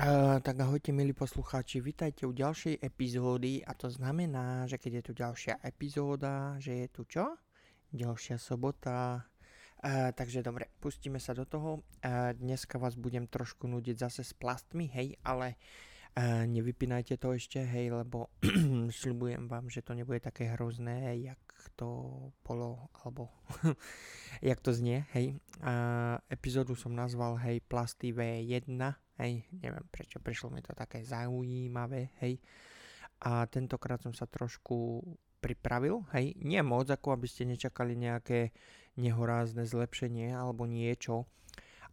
Uh, tak ahojte milí poslucháči, vítajte u ďalšej epizódy a to znamená, že keď je tu ďalšia epizóda, že je tu čo? Ďalšia sobota. Uh, takže dobre, pustíme sa do toho. Uh, dneska vás budem trošku nudiť zase s plastmi, hej, ale uh, nevypínajte to ešte, hej, lebo sľubujem vám, že to nebude také hrozné, jak to bolo, alebo jak to znie, hej. Uh, epizódu som nazval, hej, Plasty V1, hej, neviem prečo, prišlo mi to také zaujímavé, hej. A tentokrát som sa trošku pripravil, hej, nie moc, ako aby ste nečakali nejaké nehorázne zlepšenie alebo niečo,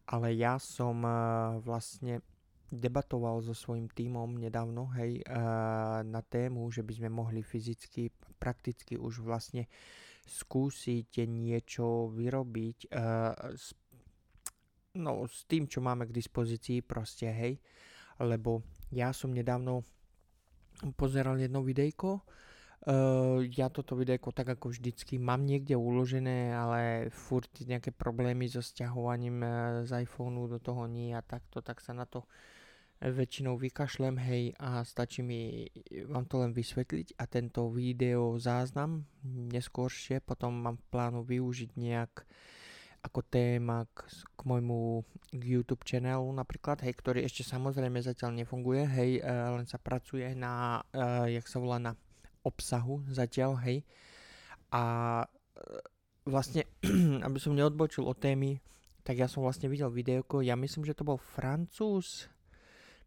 ale ja som uh, vlastne debatoval so svojím tímom nedávno, hej, uh, na tému, že by sme mohli fyzicky, prakticky už vlastne skúsiť niečo vyrobiť uh, s no s tým, čo máme k dispozícii proste, hej. Lebo ja som nedávno pozeral jedno videjko, Uh, ja toto videjko tak ako vždycky mám niekde uložené, ale furt nejaké problémy so stiahovaním uh, z iPhoneu do toho nie a takto, tak sa na to väčšinou vykašlem, hej, a stačí mi vám to len vysvetliť a tento video záznam neskôršie potom mám v plánu využiť nejak ako téma k, k môjmu YouTube channelu napríklad, hej, ktorý ešte samozrejme zatiaľ nefunguje, hej, uh, len sa pracuje na, uh, jak sa volá, na obsahu zatiaľ, hej. A uh, vlastne, aby som neodbočil od témy, tak ja som vlastne videl videoko, ja myslím, že to bol Francúz,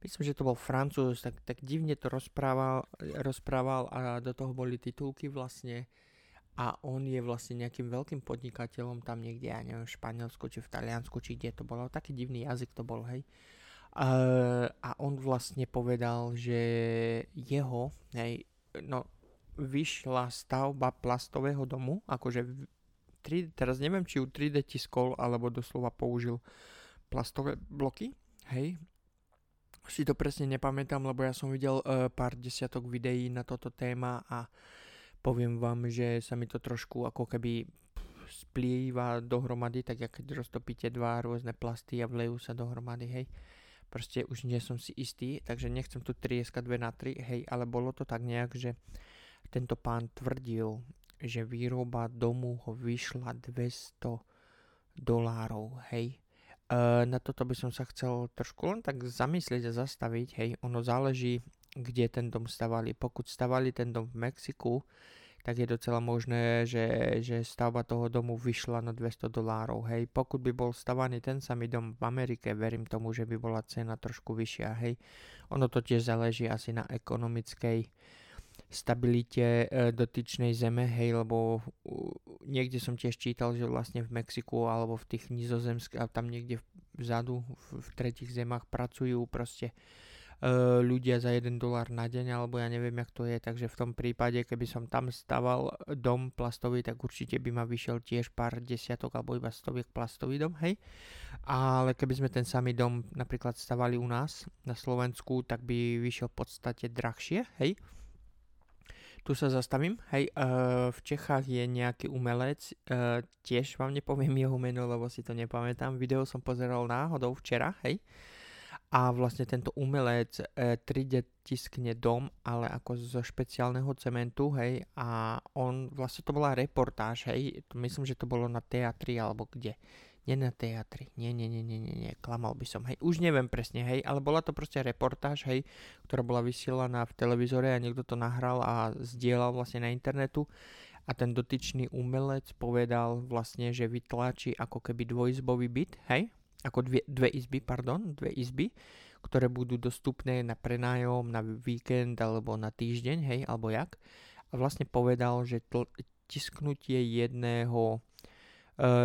myslím, že to bol Francúz, tak, tak divne to rozprával, rozprával a do toho boli titulky vlastne, a on je vlastne nejakým veľkým podnikateľom tam niekde, ja neviem, v Španielsku, či v Taliansku, či kde to bolo. Taký divný jazyk to bol, hej. Uh, a on vlastne povedal, že jeho, hej, no, vyšla stavba plastového domu, akože 3, teraz neviem, či ju 3D tiskol, alebo doslova použil plastové bloky, hej, si to presne nepamätám, lebo ja som videl uh, pár desiatok videí na toto téma a poviem vám, že sa mi to trošku ako keby splýva dohromady, tak ako keď roztopíte dva rôzne plasty a vlejú sa dohromady, hej. Proste už nie som si istý, takže nechcem tu trieskať 2 na 3, hej, ale bolo to tak nejak, že tento pán tvrdil, že výroba domu ho vyšla 200 dolárov, hej. E, na toto by som sa chcel trošku len tak zamyslieť a zastaviť, hej, ono záleží kde ten dom stavali. Pokud stavali ten dom v Mexiku, tak je docela možné, že, že stavba toho domu vyšla na 200 dolárov. Hej, pokud by bol stavaný ten samý dom v Amerike, verím tomu, že by bola cena trošku vyššia. Hej, ono to tiež záleží asi na ekonomickej stabilite e, dotyčnej zeme, hej, lebo niekde som tiež čítal, že vlastne v Mexiku alebo v tých nizozemských, tam niekde vzadu v, v tretich zemách pracujú proste E, ľudia za 1 dolár na deň, alebo ja neviem, jak to je, takže v tom prípade, keby som tam staval dom plastový, tak určite by ma vyšiel tiež pár desiatok alebo iba stoviek plastový dom, hej. Ale keby sme ten samý dom napríklad stavali u nás na Slovensku, tak by vyšiel v podstate drahšie, hej. Tu sa zastavím, hej, uh, v Čechách je nejaký umelec, uh, tiež vám nepoviem jeho meno, lebo si to nepamätám, video som pozeral náhodou včera, hej, a vlastne tento umelec e, 3D tiskne dom, ale ako zo špeciálneho cementu, hej, a on, vlastne to bola reportáž, hej, myslím, že to bolo na teatri alebo kde. Nie na teatri, nie, nie, nie, nie, nie, nie, klamal by som, hej, už neviem presne, hej, ale bola to proste reportáž, hej, ktorá bola vysielaná v televízore a niekto to nahral a zdieľal vlastne na internetu. A ten dotyčný umelec povedal vlastne, že vytlačí ako keby dvojizbový byt, hej, ako dve, dve izby, pardon, dve izby, ktoré budú dostupné na prenájom, na víkend alebo na týždeň, hej, alebo jak. A vlastne povedal, že tl- tisknutie jedného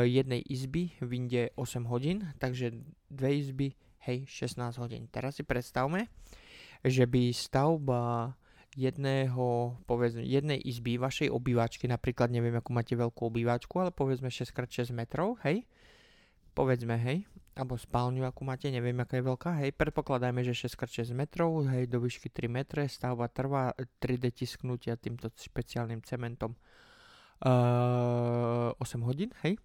jednej izby vyjde 8 hodín, takže dve izby, hej, 16 hodín. Teraz si predstavme, že by stavba jedného, povedzme, jednej izby vašej obývačky, napríklad neviem, akú máte veľkú obývačku, ale povedzme 6x6 metrov, hej, povedzme, hej, alebo spálňu, akú máte, neviem, aká je veľká, hej, predpokladajme, že 6x6 metrov, hej, do výšky 3 metre, stavba trvá 3D tisknutia týmto špeciálnym cementom 8 hodín, hej,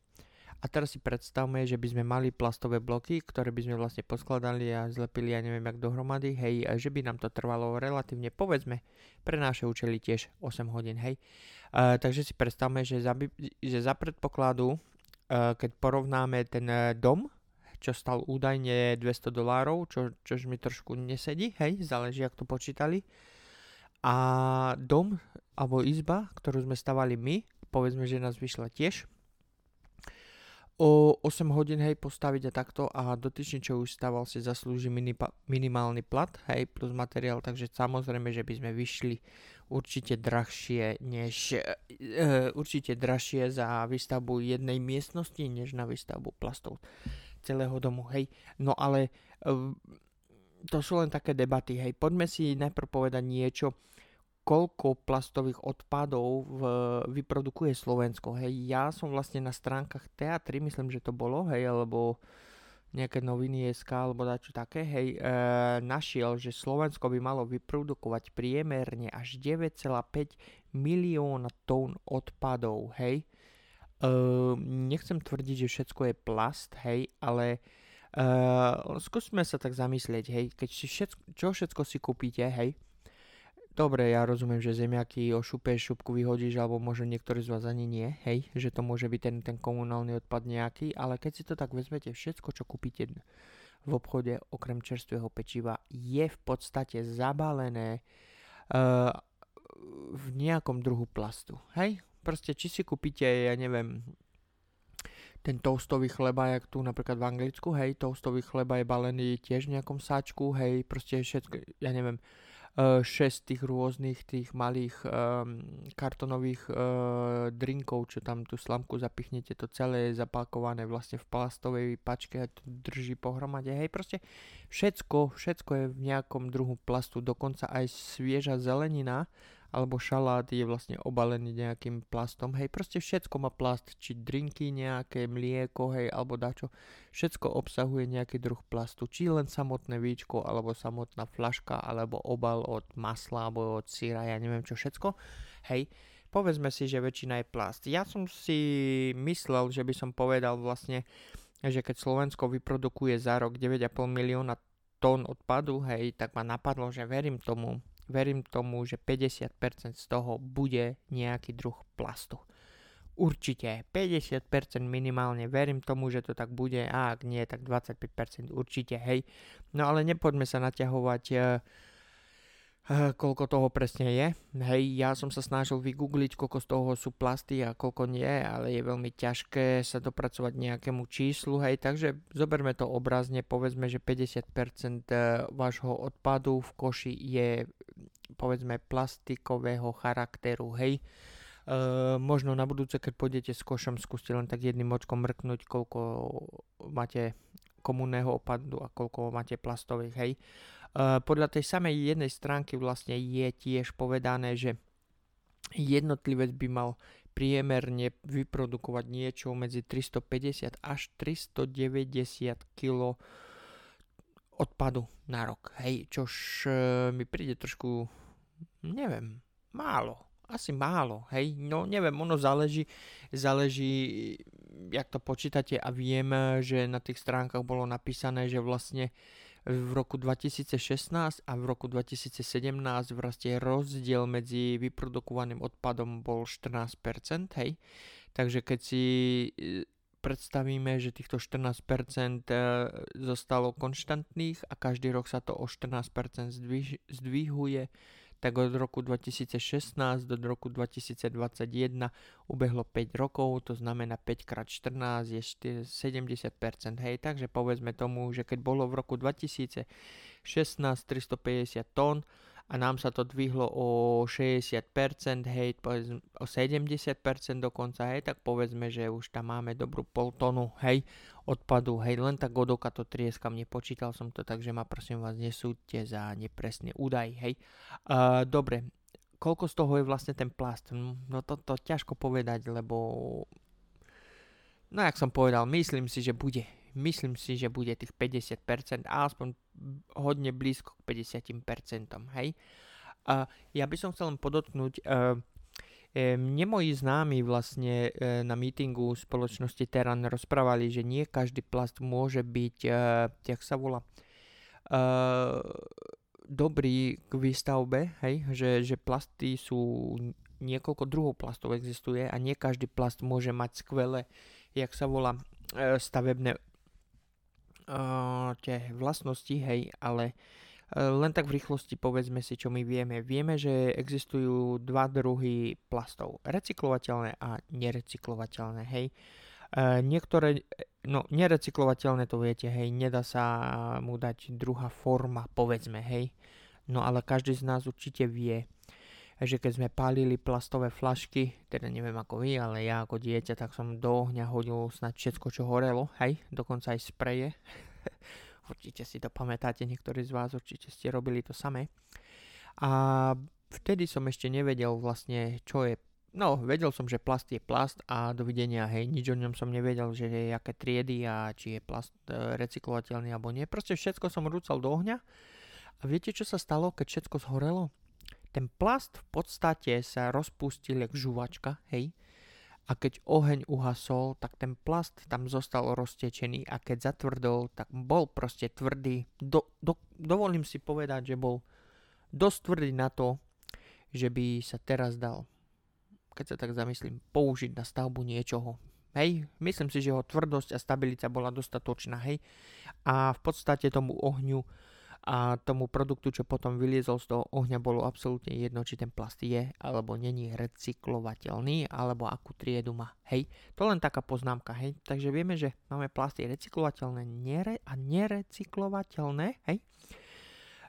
A teraz si predstavme, že by sme mali plastové bloky, ktoré by sme vlastne poskladali a zlepili, ja neviem, jak dohromady, hej, že by nám to trvalo relatívne, povedzme, pre naše účely tiež 8 hodín, hej. Uh, takže si predstavme, že za, že za predpokladu, uh, keď porovnáme ten uh, dom, čo stal údajne 200 dolárov, čo, čož mi trošku nesedí, hej, záleží, ak to počítali. A dom, alebo izba, ktorú sme stavali my, povedzme, že nás vyšla tiež. O 8 hodín hej postaviť a takto a dotyčný čo už stával si zaslúži minipa- minimálny plat hej plus materiál takže samozrejme že by sme vyšli určite drahšie než e, e, určite drahšie za výstavbu jednej miestnosti než na výstavbu plastov celého domu hej. No ale e, to sú len také debaty hej. Poďme si najprv povedať niečo koľko plastových odpadov v, vyprodukuje Slovensko. Hej, ja som vlastne na stránkach teatry, myslím, že to bolo, hej, alebo nejaké noviny SK alebo dačo také, hej, e, našiel, že Slovensko by malo vyprodukovať priemerne až 9,5 milióna tón odpadov, hej. E, nechcem tvrdiť, že všetko je plast, hej, ale e, skúsme sa tak zamyslieť, hej, keď si všetko, čo všetko si kúpite, hej, Dobre, ja rozumiem, že zemiaky ošupeš, šupku vyhodíš, alebo možno niektorí z vás ani nie, hej, že to môže byť ten, ten komunálny odpad nejaký, ale keď si to tak vezmete, všetko, čo kúpite v obchode, okrem čerstvého pečiva, je v podstate zabalené uh, v nejakom druhu plastu, hej. Proste, či si kúpite, ja neviem, ten toastový chleba, jak tu napríklad v Anglicku, hej, toastový chleba je balený tiež v nejakom sáčku, hej, proste všetko, ja neviem, 6 tých rôznych tých malých um, kartonových uh, drinkov, čo tam tú slamku zapichnete, to celé je zapakované vlastne v plastovej pačke a to drží pohromade. Hej, proste všetko, všetko je v nejakom druhu plastu, dokonca aj svieža zelenina alebo šalát je vlastne obalený nejakým plastom. Hej, proste všetko má plast, či drinky nejaké, mlieko, hej, alebo dačo. Všetko obsahuje nejaký druh plastu, či len samotné víčko, alebo samotná flaška, alebo obal od masla, alebo od síra, ja neviem čo všetko. Hej, povedzme si, že väčšina je plast. Ja som si myslel, že by som povedal vlastne, že keď Slovensko vyprodukuje za rok 9,5 milióna tón odpadu, hej, tak ma napadlo, že verím tomu, verím tomu, že 50% z toho bude nejaký druh plastu. Určite, 50% minimálne, verím tomu, že to tak bude, a ak nie, tak 25% určite, hej. No ale nepoďme sa naťahovať, uh, koľko toho presne je. Hej, ja som sa snažil vygoogliť, koľko z toho sú plasty a koľko nie, ale je veľmi ťažké sa dopracovať nejakému číslu, hej, takže zoberme to obrazne, povedzme, že 50% eh, vášho odpadu v koši je povedzme plastikového charakteru, hej. E, možno na budúce, keď pôjdete s košom, skúste len tak jedným očkom mrknúť, koľko máte komunného odpadu a koľko máte plastových, hej. E, podľa tej samej jednej stránky vlastne je tiež povedané, že jednotlivec by mal priemerne vyprodukovať niečo medzi 350 až 390 kg odpadu na rok, hej, čož e, mi príde trošku, neviem, málo, asi málo, hej, no neviem, ono záleží, záleží, jak to počítate a viem, že na tých stránkach bolo napísané, že vlastne v roku 2016 a v roku 2017 vlastne rozdiel medzi vyprodukovaným odpadom bol 14%, hej, takže keď si predstavíme, že týchto 14% e, zostalo konštantných a každý rok sa to o 14% zdvih, zdvihuje, tak od roku 2016 do roku 2021 ubehlo 5 rokov, to znamená 5 x 14 je 70%, hej, takže povedzme tomu, že keď bolo v roku 2016 350 tón, a nám sa to dvihlo o 60%, hej, o 70% dokonca, hej, tak povedzme, že už tam máme dobrú pol tonu, hej, odpadu, hej, len tak od oka to trieskam, nepočítal som to, takže ma prosím vás nesúďte za nepresný údaj, hej. Uh, dobre, koľko z toho je vlastne ten plast? No to, to ťažko povedať, lebo no jak som povedal, myslím si, že bude, myslím si, že bude tých 50% a aspoň hodne blízko k 50%, hej. Uh, ja by som chcel len podotknúť, uh, E, mne moji známi vlastne e, na mítingu spoločnosti Teran rozprávali, že nie každý plast môže byť, jak sa volá, dobrý k výstavbe, hej? Že, že plasty sú, niekoľko druhov plastov existuje a nie každý plast môže mať skvelé, jak sa volá, stavebné e, tie vlastnosti, hej, ale e, len tak v rýchlosti povedzme si, čo my vieme. Vieme, že existujú dva druhy plastov. Recyklovateľné a nerecyklovateľné, hej. E, niektoré, no nerecyklovateľné to viete, hej, nedá sa mu dať druhá forma, povedzme, hej. No ale každý z nás určite vie, že keď sme pálili plastové flašky, teda neviem ako vy, ale ja ako dieťa, tak som do ohňa hodil snad všetko, čo horelo, hej, dokonca aj spreje. určite si to pamätáte, niektorí z vás určite ste robili to samé. A vtedy som ešte nevedel vlastne, čo je No, vedel som, že plast je plast a dovidenia, hej, nič o ňom som nevedel, že je aké triedy a či je plast e, recyklovateľný alebo nie. Proste všetko som rúcal do ohňa a viete, čo sa stalo, keď všetko zhorelo? Ten plast v podstate sa rozpustil jak žuvačka, hej, a keď oheň uhasol, tak ten plast tam zostal roztečený a keď zatvrdol, tak bol proste tvrdý. Do, do, dovolím si povedať, že bol dosť tvrdý na to, že by sa teraz dal keď sa tak zamyslím, použiť na stavbu niečoho. Hej, myslím si, že jeho tvrdosť a stabilita bola dostatočná, hej. A v podstate tomu ohňu a tomu produktu, čo potom vyliezol z toho ohňa, bolo absolútne jedno, či ten plast je alebo není recyklovateľný, alebo akú triedu má. Hej, to len taká poznámka, hej. Takže vieme, že máme plasty recyklovateľné nere- a nerecyklovateľné, hej.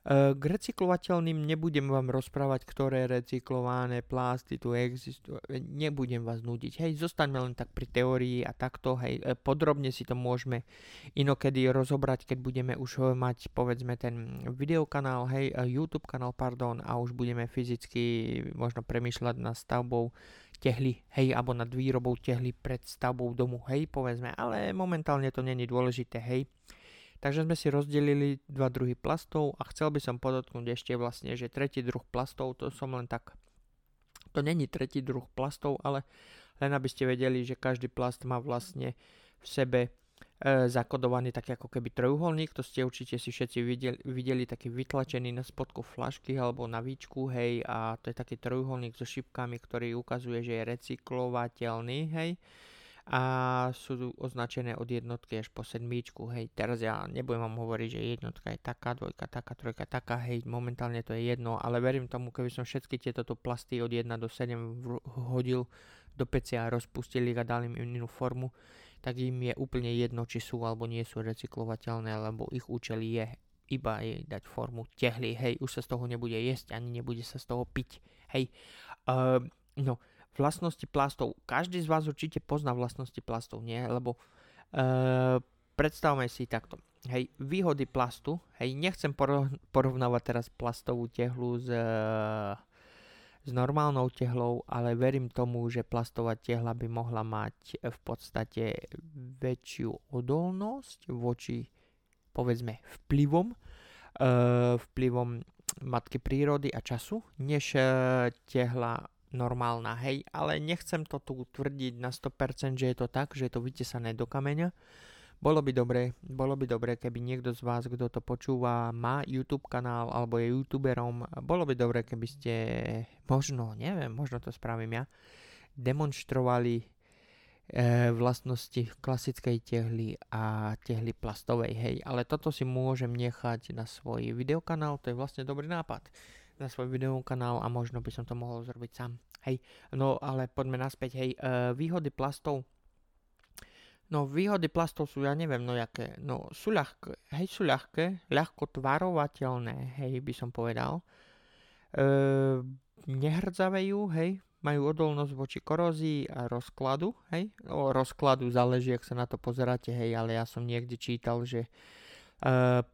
K recyklovateľným nebudem vám rozprávať, ktoré recyklované plásty tu existujú. Nebudem vás nudiť. Hej, zostaňme len tak pri teórii a takto. Hej, eh, podrobne si to môžeme inokedy rozobrať, keď budeme už mať povedzme ten videokanál, hej, YouTube kanál, pardon, a už budeme fyzicky možno premýšľať nad stavbou tehly, hej, alebo nad výrobou tehly pred stavbou domu, hej, povedzme, ale momentálne to není dôležité, hej. Takže sme si rozdelili dva druhy plastov a chcel by som podotknúť ešte vlastne, že tretí druh plastov, to som len tak, to není tretí druh plastov, ale len aby ste vedeli, že každý plast má vlastne v sebe e, zakodovaný tak ako keby trojuholník, to ste určite si všetci videli, videli taký vytlačený na spodku flašky alebo na výčku, hej, a to je taký trojuholník so šipkami, ktorý ukazuje, že je recyklovateľný, hej a sú označené od jednotky až po sedmičku, hej, teraz ja nebudem vám hovoriť, že jednotka je taká, dvojka taká, trojka taká, hej, momentálne to je jedno, ale verím tomu, keby som všetky tieto plasty od 1 do 7 hodil do pecia a rozpustil ich a dal im inú formu, tak im je úplne jedno, či sú alebo nie sú recyklovateľné, lebo ich účel je iba jej dať formu tehly, hej, už sa z toho nebude jesť, ani nebude sa z toho piť, hej. Uh, no, vlastnosti plastov. Každý z vás určite pozná vlastnosti plastov, nie? Lebo uh, predstavme si takto. Hej, výhody plastu, hej, nechcem porovnávať teraz plastovú tehlu s, s normálnou tehlou, ale verím tomu, že plastová tehla by mohla mať v podstate väčšiu odolnosť voči, povedzme, vplyvom, uh, vplyvom matky prírody a času, než uh, tehla normálna, hej, ale nechcem to tu tvrdiť na 100%, že je to tak, že je to vytesané do kameňa. Bolo by dobré, bolo by dobré, keby niekto z vás, kto to počúva, má YouTube kanál alebo je youtuberom, bolo by dobré, keby ste, možno, neviem, možno to spravím ja, demonstrovali e, vlastnosti klasickej tehly a tehly plastovej, hej, ale toto si môžem nechať na svoj videokanál, to je vlastne dobrý nápad na svoj videokanál a možno by som to mohol zrobiť sám. Hej, no ale poďme naspäť, hej, uh, výhody plastov. No výhody plastov sú, ja neviem, no jaké, no sú ľahké, hej, sú ľahké, ľahko tvarovateľné, hej, by som povedal. Uh, nehrdzavajú, hej, majú odolnosť voči korózii a rozkladu, hej, o rozkladu záleží, ak sa na to pozeráte, hej, ale ja som niekde čítal, že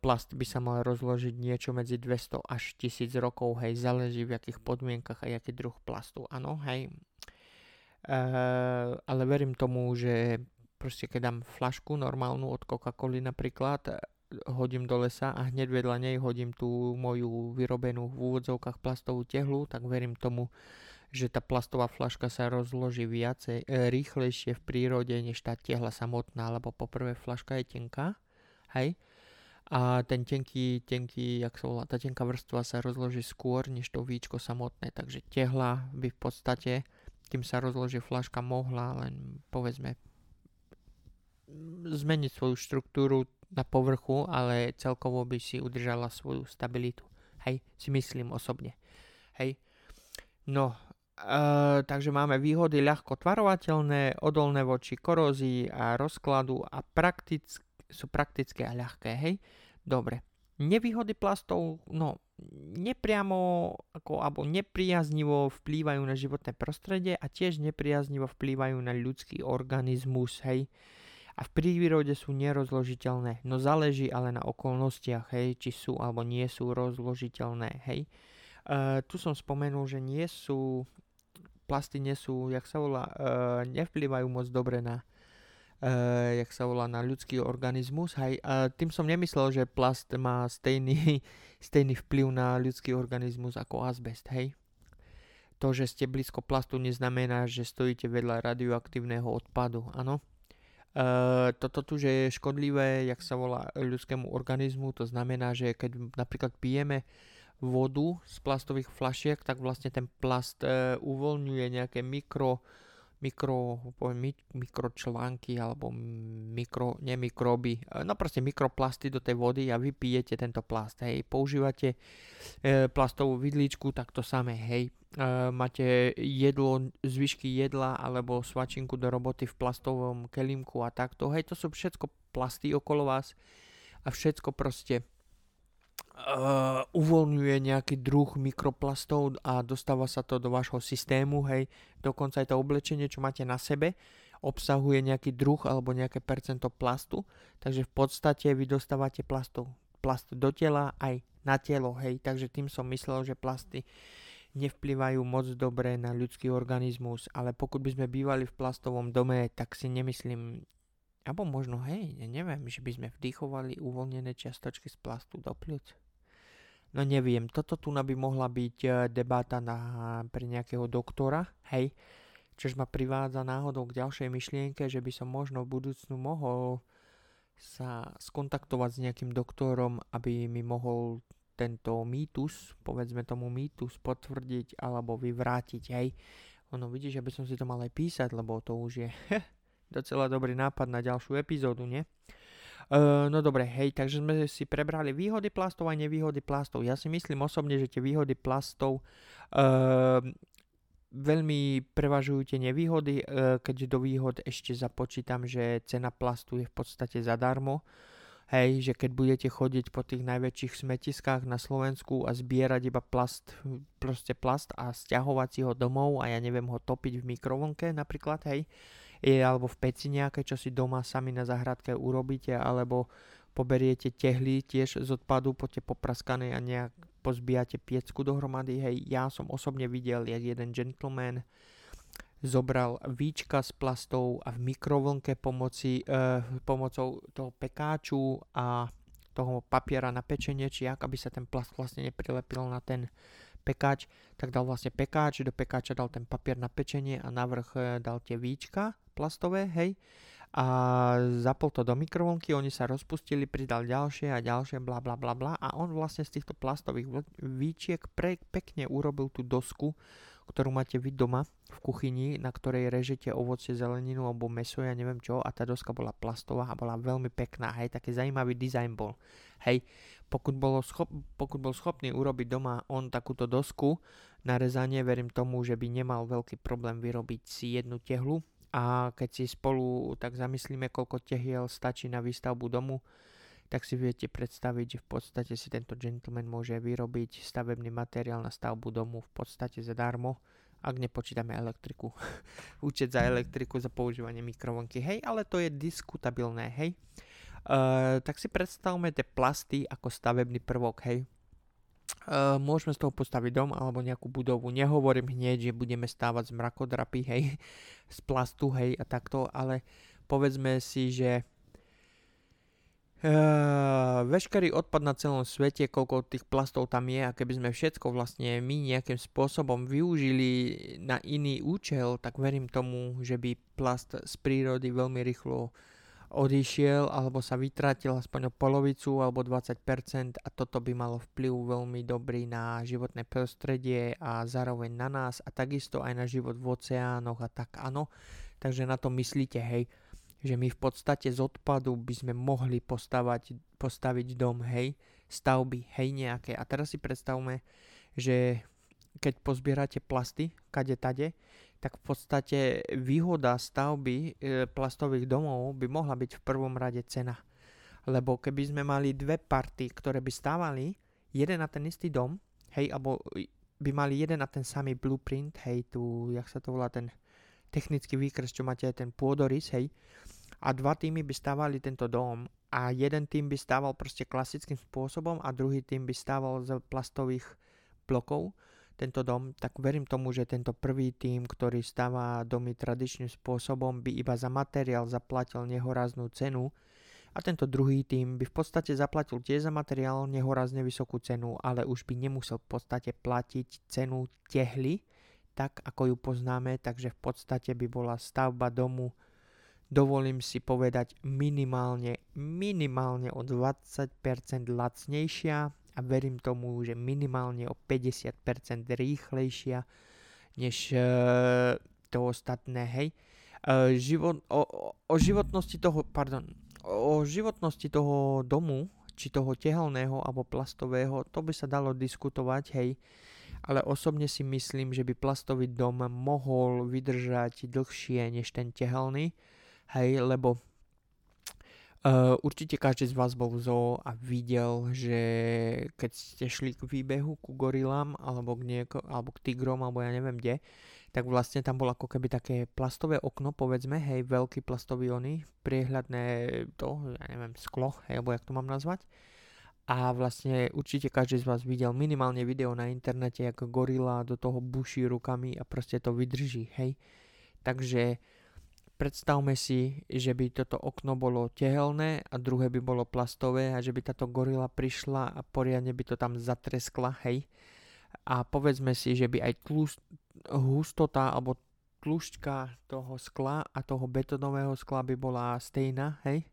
plast by sa mal rozložiť niečo medzi 200 až 1000 rokov, hej, záleží v akých podmienkach a aký druh plastu, áno, hej. Uh, ale verím tomu, že proste keď dám flašku normálnu od Coca-Coly napríklad, hodím do lesa a hneď vedľa nej hodím tú moju vyrobenú v úvodzovkách plastovú tehlu, tak verím tomu, že tá plastová flaška sa rozloží viacej, e, rýchlejšie v prírode, než tá tehla samotná, lebo poprvé flaška je tenká, hej, a ten tenký, tenký, jak sa volá, tá tenká vrstva sa rozloží skôr, než to víčko samotné, takže tehla by v podstate, kým sa rozloží flaška, mohla len, povedzme, zmeniť svoju štruktúru na povrchu, ale celkovo by si udržala svoju stabilitu. Hej, si myslím osobne. Hej. No, e, takže máme výhody ľahko tvarovateľné, odolné voči korózii a rozkladu a praktick, sú praktické a ľahké, hej. Dobre. Nevýhody plastov, no, nepriamo ako, alebo nepriaznivo vplývajú na životné prostredie a tiež nepriaznivo vplývajú na ľudský organizmus, hej a v prírode sú nerozložiteľné, no záleží ale na okolnostiach, hej, či sú alebo nie sú rozložiteľné, hej. Uh, tu som spomenul, že nie sú, plasty nie sú, jak sa volá, uh, nevplyvajú moc dobre na, uh, jak sa volá, na ľudský organizmus, hej. Uh, tým som nemyslel, že plast má stejný, stejný vplyv na ľudský organizmus ako azbest, hej. To, že ste blízko plastu, neznamená, že stojíte vedľa radioaktívneho odpadu, áno. Uh, toto tu, že je škodlivé, jak sa volá ľudskému organizmu, to znamená, že keď napríklad pijeme vodu z plastových flašiek, tak vlastne ten plast uh, uvoľňuje nejaké mikro mikro, poviem, mikročlánky alebo mikro, nie mikroby, e, no proste mikroplasty do tej vody a vy pijete tento plast, hej. Používate e, plastovú vidličku, tak to samé, hej. E, máte jedlo, zvyšky jedla alebo svačinku do roboty v plastovom kelímku a takto, hej, to sú všetko plasty okolo vás a všetko proste uh, uvoľňuje nejaký druh mikroplastov a dostáva sa to do vášho systému, hej, dokonca aj to oblečenie, čo máte na sebe, obsahuje nejaký druh alebo nejaké percento plastu, takže v podstate vy dostávate plastov, plast do tela aj na telo, hej, takže tým som myslel, že plasty nevplyvajú moc dobre na ľudský organizmus, ale pokud by sme bývali v plastovom dome, tak si nemyslím, alebo možno hej, neviem, že by sme vdýchovali uvoľnené čiastočky z plastu do pľúc. No neviem, toto tu by mohla byť e, debata na, pre nejakého doktora, hej, čož ma privádza náhodou k ďalšej myšlienke, že by som možno v budúcnu mohol sa skontaktovať s nejakým doktorom, aby mi mohol tento mýtus, povedzme tomu mýtus, potvrdiť alebo vyvrátiť, hej. Ono vidíš, aby som si to mal aj písať, lebo to už je docela dobrý nápad na ďalšiu epizódu, nie? No dobre, hej, takže sme si prebrali výhody plastov a nevýhody plastov. Ja si myslím osobne, že tie výhody plastov uh, veľmi prevažujú tie nevýhody, keďže do výhod ešte započítam, že cena plastu je v podstate zadarmo. Hej, že keď budete chodiť po tých najväčších smetiskách na Slovensku a zbierať iba plast, proste plast a stiahovať si ho domov a ja neviem ho topiť v mikrovlnke napríklad, hej, je, alebo v peci nejaké, čo si doma sami na zahradke urobíte, alebo poberiete tehly tiež z odpadu, poďte popraskané a nejak pozbijate piecku dohromady. Hej, ja som osobne videl, jak jeden gentleman zobral víčka z plastov a v mikrovlnke pomoci, eh, pomocou toho pekáču a toho papiera na pečenie, či ak, aby sa ten plast vlastne neprilepil na ten pekáč, tak dal vlastne pekáč, do pekáča dal ten papier na pečenie a navrch eh, dal tie víčka plastové, hej, a zapol to do mikrovlnky, oni sa rozpustili, pridal ďalšie a ďalšie, bla bla bla bla. A on vlastne z týchto plastových výčiek pre, pekne urobil tú dosku, ktorú máte vy doma v kuchyni, na ktorej režete ovocie, zeleninu alebo meso, ja neviem čo, a tá doska bola plastová a bola veľmi pekná, hej, taký zaujímavý dizajn bol. Hej, pokud, bolo schop, pokud bol schopný urobiť doma on takúto dosku na rezanie, verím tomu, že by nemal veľký problém vyrobiť si jednu tehlu, a keď si spolu tak zamyslíme, koľko tehiel stačí na výstavbu domu, tak si viete predstaviť, že v podstate si tento gentleman môže vyrobiť stavebný materiál na stavbu domu v podstate zadarmo, ak nepočítame elektriku. Účet za elektriku, za používanie mikrovlnky, hej, ale to je diskutabilné, hej. Uh, tak si predstavme tie plasty ako stavebný prvok, hej. Uh, môžeme z toho postaviť dom alebo nejakú budovu. Nehovorím hneď, že budeme stávať z mrakodrapy, hej, z plastu, hej, a takto, ale povedzme si, že uh, veškerý odpad na celom svete, koľko tých plastov tam je a keby sme všetko vlastne my nejakým spôsobom využili na iný účel, tak verím tomu, že by plast z prírody veľmi rýchlo odišiel alebo sa vytratil aspoň o polovicu alebo 20% a toto by malo vplyv veľmi dobrý na životné prostredie a zároveň na nás a takisto aj na život v oceánoch a tak áno. Takže na to myslíte, hej že my v podstate z odpadu by sme mohli postavať, postaviť dom, hej, stavby, hej, nejaké. A teraz si predstavme, že keď pozbierate plasty, kade tade, tak v podstate výhoda stavby e, plastových domov by mohla byť v prvom rade cena. Lebo keby sme mali dve party, ktoré by stávali jeden na ten istý dom, hej, alebo by mali jeden na ten samý blueprint, hej, tu, jak sa to volá, ten technický výkres, čo máte ten pôdorys, hej, a dva týmy by stávali tento dom a jeden tým by stával proste klasickým spôsobom a druhý tým by stával z plastových blokov tento dom, tak verím tomu, že tento prvý tým, ktorý stáva domy tradičným spôsobom, by iba za materiál zaplatil nehoráznú cenu a tento druhý tým by v podstate zaplatil tiež za materiál nehorázne vysokú cenu, ale už by nemusel v podstate platiť cenu tehly, tak ako ju poznáme, takže v podstate by bola stavba domu dovolím si povedať minimálne, minimálne o 20% lacnejšia a verím tomu, že minimálne o 50% rýchlejšia než uh, to ostatné, hej. Uh, život, o, o životnosti toho, pardon, o životnosti toho domu, či toho tehelného alebo plastového, to by sa dalo diskutovať, hej. Ale osobne si myslím, že by plastový dom mohol vydržať dlhšie než ten tehelný hej, lebo uh, určite každý z vás bol v zoo a videl, že keď ste šli k výbehu ku gorilám alebo k, nieko, alebo k tigrom alebo ja neviem kde, tak vlastne tam bolo ako keby také plastové okno, povedzme, hej, veľký plastový ony, priehľadné to, ja neviem, sklo, hej, alebo jak to mám nazvať. A vlastne určite každý z vás videl minimálne video na internete, ako gorila do toho buší rukami a proste to vydrží, hej. Takže Predstavme si, že by toto okno bolo tehelné a druhé by bolo plastové a že by táto gorila prišla a poriadne by to tam zatreskla, hej. A povedzme si, že by aj tlust, hustota alebo tlušťka toho skla a toho betonového skla by bola stejná, hej.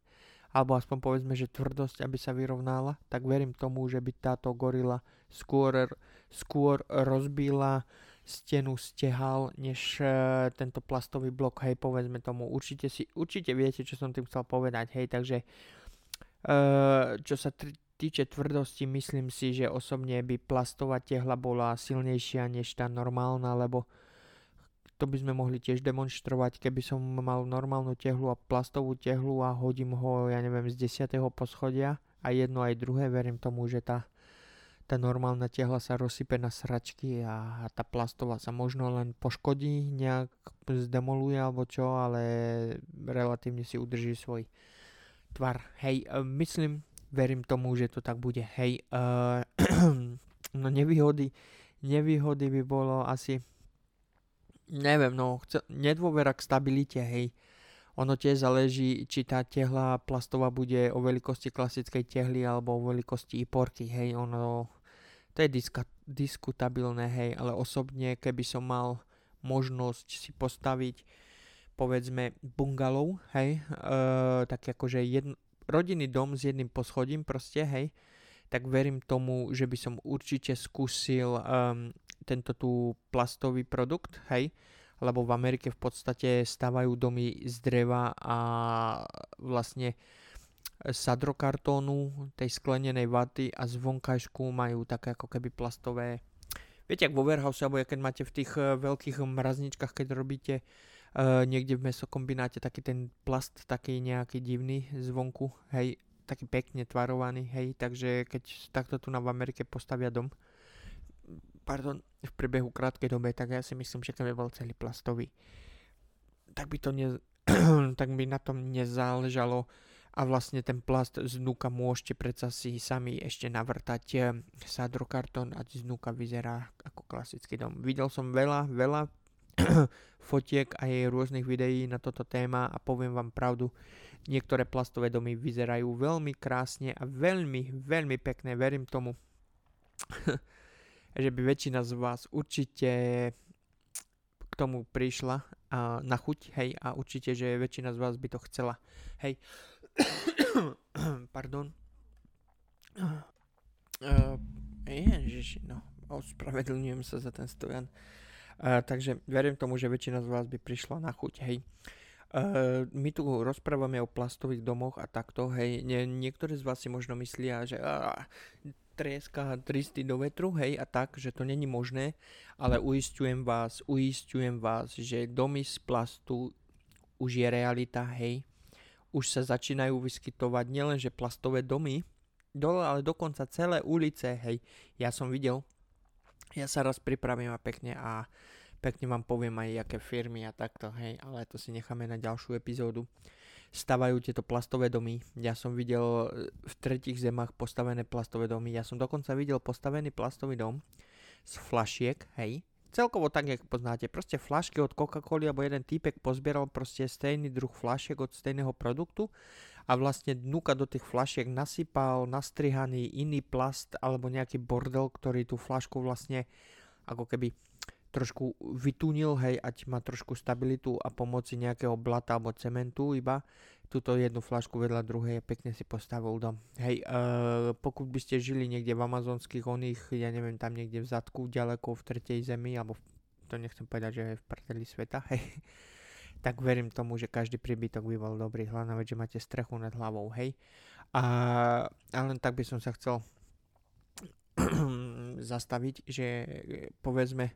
Alebo aspoň povedzme, že tvrdosť, aby sa vyrovnala, tak verím tomu, že by táto gorila skôr, skôr rozbila stenu stehal, než uh, tento plastový blok, hej, povedzme tomu. Určite, si, určite viete, čo som tým chcel povedať, hej, takže uh, čo sa týče tvrdosti, myslím si, že osobne by plastová tehla bola silnejšia než tá normálna, lebo to by sme mohli tiež demonstrovať, keby som mal normálnu tehlu a plastovú tehlu a hodím ho, ja neviem, z 10. poschodia a jedno aj druhé, verím tomu, že tá tá normálna tehla sa rozsype na sračky a tá plastová sa možno len poškodí, nejak zdemoluje alebo čo, ale relatívne si udrží svoj tvar. Hej, e, myslím, verím tomu, že to tak bude. Hej, uh, no nevýhody, nevýhody by bolo asi, neviem, no, nedôvera k stabilite, hej. Ono tiež záleží, či tá tehla plastová bude o veľkosti klasickej tehly alebo o veľkosti porky, hej, ono, to je diska, diskutabilné, hej, ale osobne, keby som mal možnosť si postaviť, povedzme, bungalov, hej, e, tak akože jedn, rodinný dom s jedným poschodím proste, hej, tak verím tomu, že by som určite skúsil um, tento tu plastový produkt, hej, lebo v Amerike v podstate stavajú domy z dreva a vlastne sadrokartónu, tej sklenenej vaty a zvonkajšku majú také ako keby plastové Viete, ak vo warehouse, alebo keď máte v tých uh, veľkých mrazničkách, keď robíte uh, niekde v mesokombináte taký ten plast, taký nejaký divný zvonku, hej, taký pekne tvarovaný, hej, takže keď takto tu na v Amerike postavia dom, pardon, v priebehu krátkej dobe, tak ja si myslím, že keby bol celý plastový, tak by to ne, tak by na tom nezáležalo a vlastne ten plast z núka môžete predsa si sami ešte navrtať eh, sadrokartón a z núka vyzerá ako klasický dom. Videl som veľa, veľa fotiek a jej rôznych videí na toto téma a poviem vám pravdu, Niektoré plastové domy vyzerajú veľmi krásne a veľmi, veľmi pekné, verím tomu, že by väčšina z vás určite k tomu prišla a, na chuť, hej, a určite, že väčšina z vás by to chcela, hej. Pardon. Uh, ježiši, no, ospravedlňujem sa za ten stojan. Uh, takže verím tomu, že väčšina z vás by prišla na chuť, hej. Uh, my tu rozprávame o plastových domoch a takto, hej, nie, niektorí z vás si možno myslia, že uh, trieska tristy do vetru, hej, a tak, že to není možné, ale uistujem vás, uistujem vás, že domy z plastu už je realita, hej, už sa začínajú vyskytovať nielenže plastové domy, dole, ale dokonca celé ulice, hej, ja som videl, ja sa raz pripravím a pekne a pekne vám poviem aj aké firmy a takto, hej, ale to si necháme na ďalšiu epizódu. Stavajú tieto plastové domy, ja som videl e, v tretich zemách postavené plastové domy, ja som dokonca videl postavený plastový dom z flašiek, hej, celkovo tak, jak poznáte, proste flašky od Coca-Coly, alebo jeden týpek pozbieral proste stejný druh flašiek od stejného produktu a vlastne dnuka do tých flašiek nasypal nastrihaný iný plast alebo nejaký bordel, ktorý tú flašku vlastne ako keby trošku vytunil, hej, ať má trošku stabilitu a pomoci nejakého blata alebo cementu iba. Túto jednu flašku vedľa druhej pekne si postavil dom. Hej, e, pokud by ste žili niekde v amazonských oných, ja neviem, tam niekde v zadku, ďaleko v tretej zemi, alebo to nechcem povedať, že je v prdeli sveta, hej, tak verím tomu, že každý príbytok by bol dobrý. Hlavná vec, že máte strechu nad hlavou, hej. A, a len tak by som sa chcel zastaviť, že povedzme,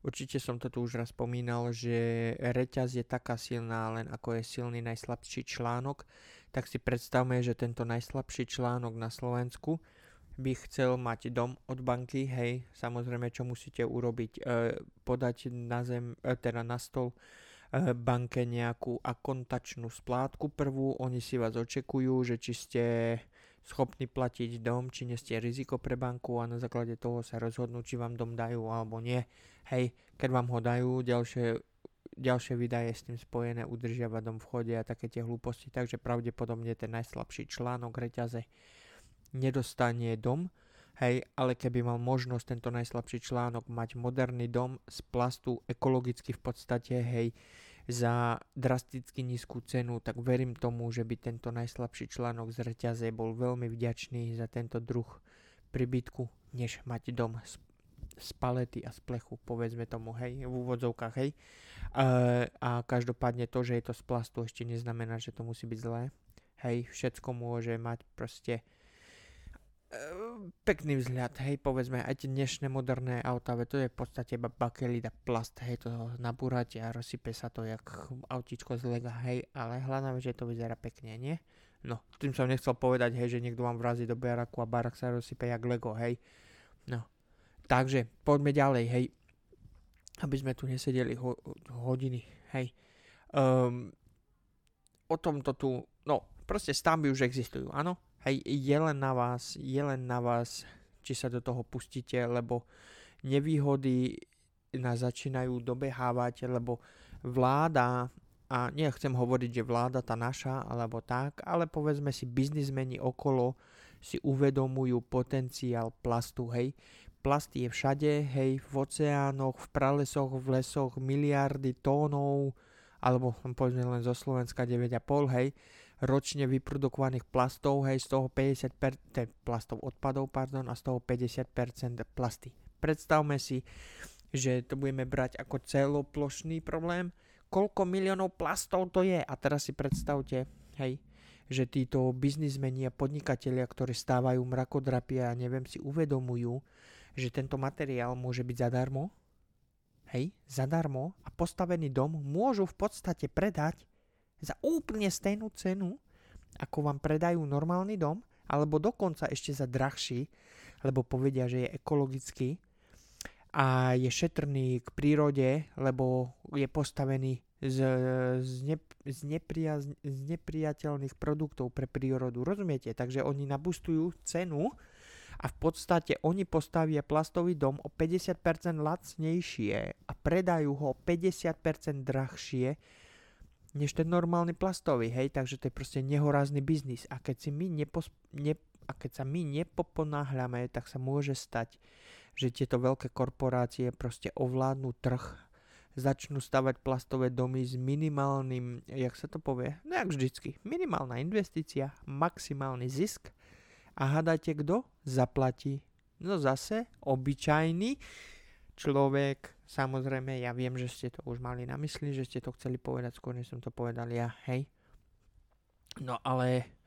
Určite som to tu už raz spomínal, že reťaz je taká silná, len ako je silný najslabší článok, tak si predstavme, že tento najslabší článok na Slovensku by chcel mať dom od banky, hej, samozrejme, čo musíte urobiť, e, podať na zem, e, teda na stol e, banke nejakú akontačnú splátku prvú, oni si vás očekujú, že či ste schopní platiť dom, či nie riziko pre banku a na základe toho sa rozhodnú, či vám dom dajú alebo nie. Hej, keď vám ho dajú, ďalšie, ďalšie výdaje s tým spojené udržiava dom v chode a také tie hlúposti, takže pravdepodobne ten najslabší článok reťaze nedostane dom, hej, ale keby mal možnosť tento najslabší článok mať moderný dom z plastu, ekologicky v podstate, hej, za drasticky nízku cenu, tak verím tomu, že by tento najslabší článok z reťaze bol veľmi vďačný za tento druh pribytku, než mať dom z, z palety a z plechu, povedzme tomu, hej, v úvodzovkách, hej. E, a každopádne to, že je to z plastu, ešte neznamená, že to musí byť zlé. Hej, všetko môže mať proste pekný vzhľad, hej, povedzme, aj tie dnešné moderné auta, to je v podstate iba bakelida plast, hej, to nabúrate a rozsype sa to jak autíčko z lega, hej, ale vec, že to vyzerá pekne, nie? No, tým som nechcel povedať, hej, že niekto vám vrazí do baraku a barak sa rozsype jak lego, hej. No, takže poďme ďalej, hej, aby sme tu nesedeli ho- hodiny, hej. Um, o tomto tu, no, proste stavby už existujú, áno, Hej, je len na vás, je len na vás, či sa do toho pustíte, lebo nevýhody nás začínajú dobehávať, lebo vláda, a nechcem hovoriť, že vláda tá naša, alebo tak, ale povedzme si biznismeni okolo si uvedomujú potenciál plastu, hej. Plast je všade, hej, v oceánoch, v pralesoch, v lesoch, miliardy tónov, alebo povedzme len zo Slovenska 9,5, hej ročne vyprodukovaných plastov, hej, z toho 50% plastov odpadov, pardon, a z toho 50% plasty. Predstavme si, že to budeme brať ako celoplošný problém, koľko miliónov plastov to je. A teraz si predstavte, hej, že títo biznismeni a podnikatelia, ktorí stávajú mrakodrapie a neviem si uvedomujú, že tento materiál môže byť zadarmo, hej, zadarmo a postavený dom môžu v podstate predať za úplne stejnú cenu, ako vám predajú normálny dom, alebo dokonca ešte za drahší, lebo povedia, že je ekologický a je šetrný k prírode, lebo je postavený z, z, ne, z, nepria, z nepriateľných produktov pre prírodu. Rozumiete? Takže oni nabustujú cenu a v podstate oni postavia plastový dom o 50% lacnejšie a predajú ho o 50% drahšie než ten normálny plastový, hej, takže to je proste nehorázny biznis. A keď, si my nepos- ne- a keď sa my nepoponáhľame, tak sa môže stať, že tieto veľké korporácie proste ovládnu trh, začnú stavať plastové domy s minimálnym, jak sa to povie, no jak vždycky, minimálna investícia, maximálny zisk a hádajte kto zaplatí. No zase obyčajný človek, samozrejme, ja viem, že ste to už mali na mysli, že ste to chceli povedať skôr, než som to povedal ja, hej. No ale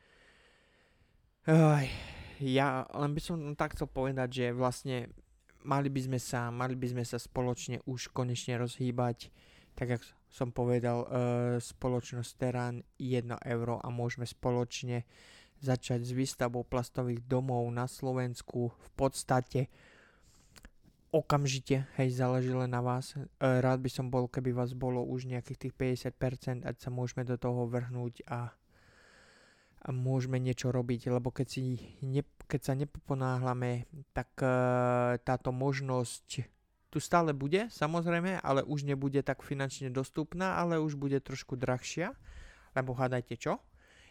Oj, ja len by som tak chcel povedať, že vlastne mali by sme sa, mali by sme sa spoločne už konečne rozhýbať, tak ako som povedal, e, spoločnosť Terán 1 euro a môžeme spoločne začať s výstavbou plastových domov na Slovensku v podstate okamžite, hej, záleží len na vás. E, rád by som bol, keby vás bolo už nejakých tých 50%, ať sa môžeme do toho vrhnúť a a môžeme niečo robiť, lebo keď, si ne, keď sa nepoponáhľame, tak uh, táto možnosť tu stále bude, samozrejme, ale už nebude tak finančne dostupná, ale už bude trošku drahšia, lebo hádajte čo?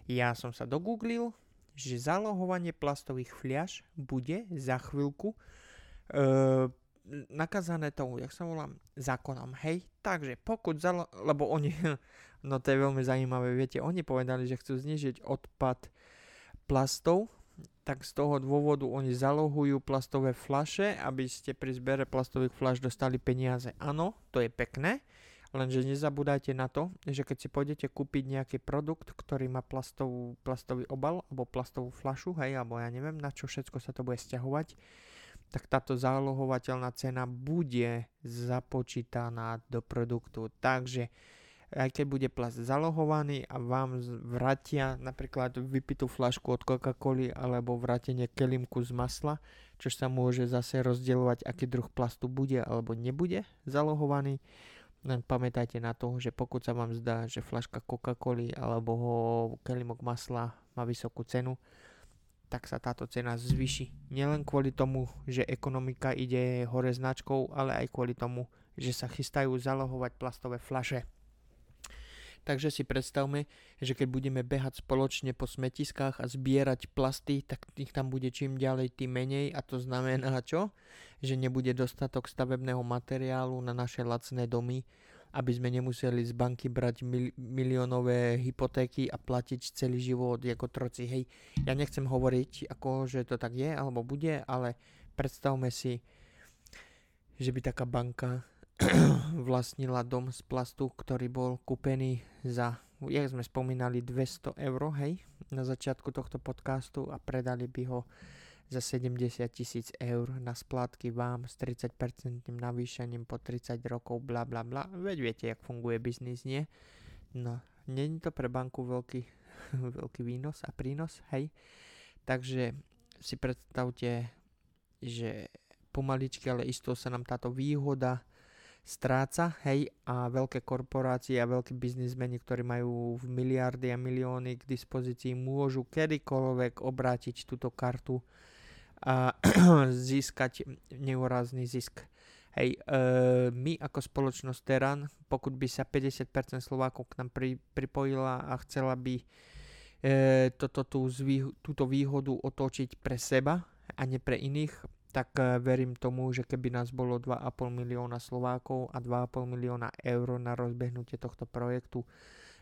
Ja som sa dogooglil, že zalohovanie plastových fliaž bude za chvíľku uh, nakazané tomu, jak sa volám, zákonom, hej? Takže pokud, zalo- lebo oni, no to je veľmi zaujímavé, viete, oni povedali, že chcú znižiť odpad plastov, tak z toho dôvodu oni zalohujú plastové flaše, aby ste pri zbere plastových flaš dostali peniaze. Áno, to je pekné, lenže nezabúdajte na to, že keď si pôjdete kúpiť nejaký produkt, ktorý má plastovú, plastový obal alebo plastovú flašu, hej, alebo ja neviem, na čo všetko sa to bude stiahovať, tak táto zálohovateľná cena bude započítaná do produktu. Takže aj keď bude plast zalohovaný a vám vrátia napríklad vypitú flašku od Coca-Coly alebo vrátenie kelimku z masla, čo sa môže zase rozdielovať, aký druh plastu bude alebo nebude zalohovaný. Len pamätajte na to, že pokud sa vám zdá, že flaška Coca-Coly alebo kelimok masla má vysokú cenu, tak sa táto cena zvyši. Nielen kvôli tomu, že ekonomika ide hore značkou, ale aj kvôli tomu, že sa chystajú zalohovať plastové flaše. Takže si predstavme, že keď budeme behať spoločne po smetiskách a zbierať plasty, tak ich tam bude čím ďalej, tým menej a to znamená čo? Že nebude dostatok stavebného materiálu na naše lacné domy aby sme nemuseli z banky brať mil- miliónové hypotéky a platiť celý život ako troci. Hej, ja nechcem hovoriť, ako že to tak je alebo bude, ale predstavme si, že by taká banka vlastnila dom z plastu, ktorý bol kúpený za, jak sme spomínali, 200 eur, hej, na začiatku tohto podcastu a predali by ho za 70 tisíc eur na splátky vám s 30% navýšením po 30 rokov, bla bla bla. Veď viete, jak funguje biznis, nie? No, není to pre banku veľký, veľký výnos a prínos, hej? Takže si predstavte, že pomaličky, ale isto sa nám táto výhoda stráca, hej, a veľké korporácie a veľkí biznismeni, ktorí majú v miliardy a milióny k dispozícii, môžu kedykoľvek obrátiť túto kartu a získať neurazný zisk. Hej, e, my ako spoločnosť Teran, pokud by sa 50% Slovákov k nám pri, pripojila a chcela by e, toto, tú, zvý, túto výhodu otočiť pre seba a nie pre iných, tak e, verím tomu, že keby nás bolo 2,5 milióna Slovákov a 2,5 milióna eur na rozbehnutie tohto projektu,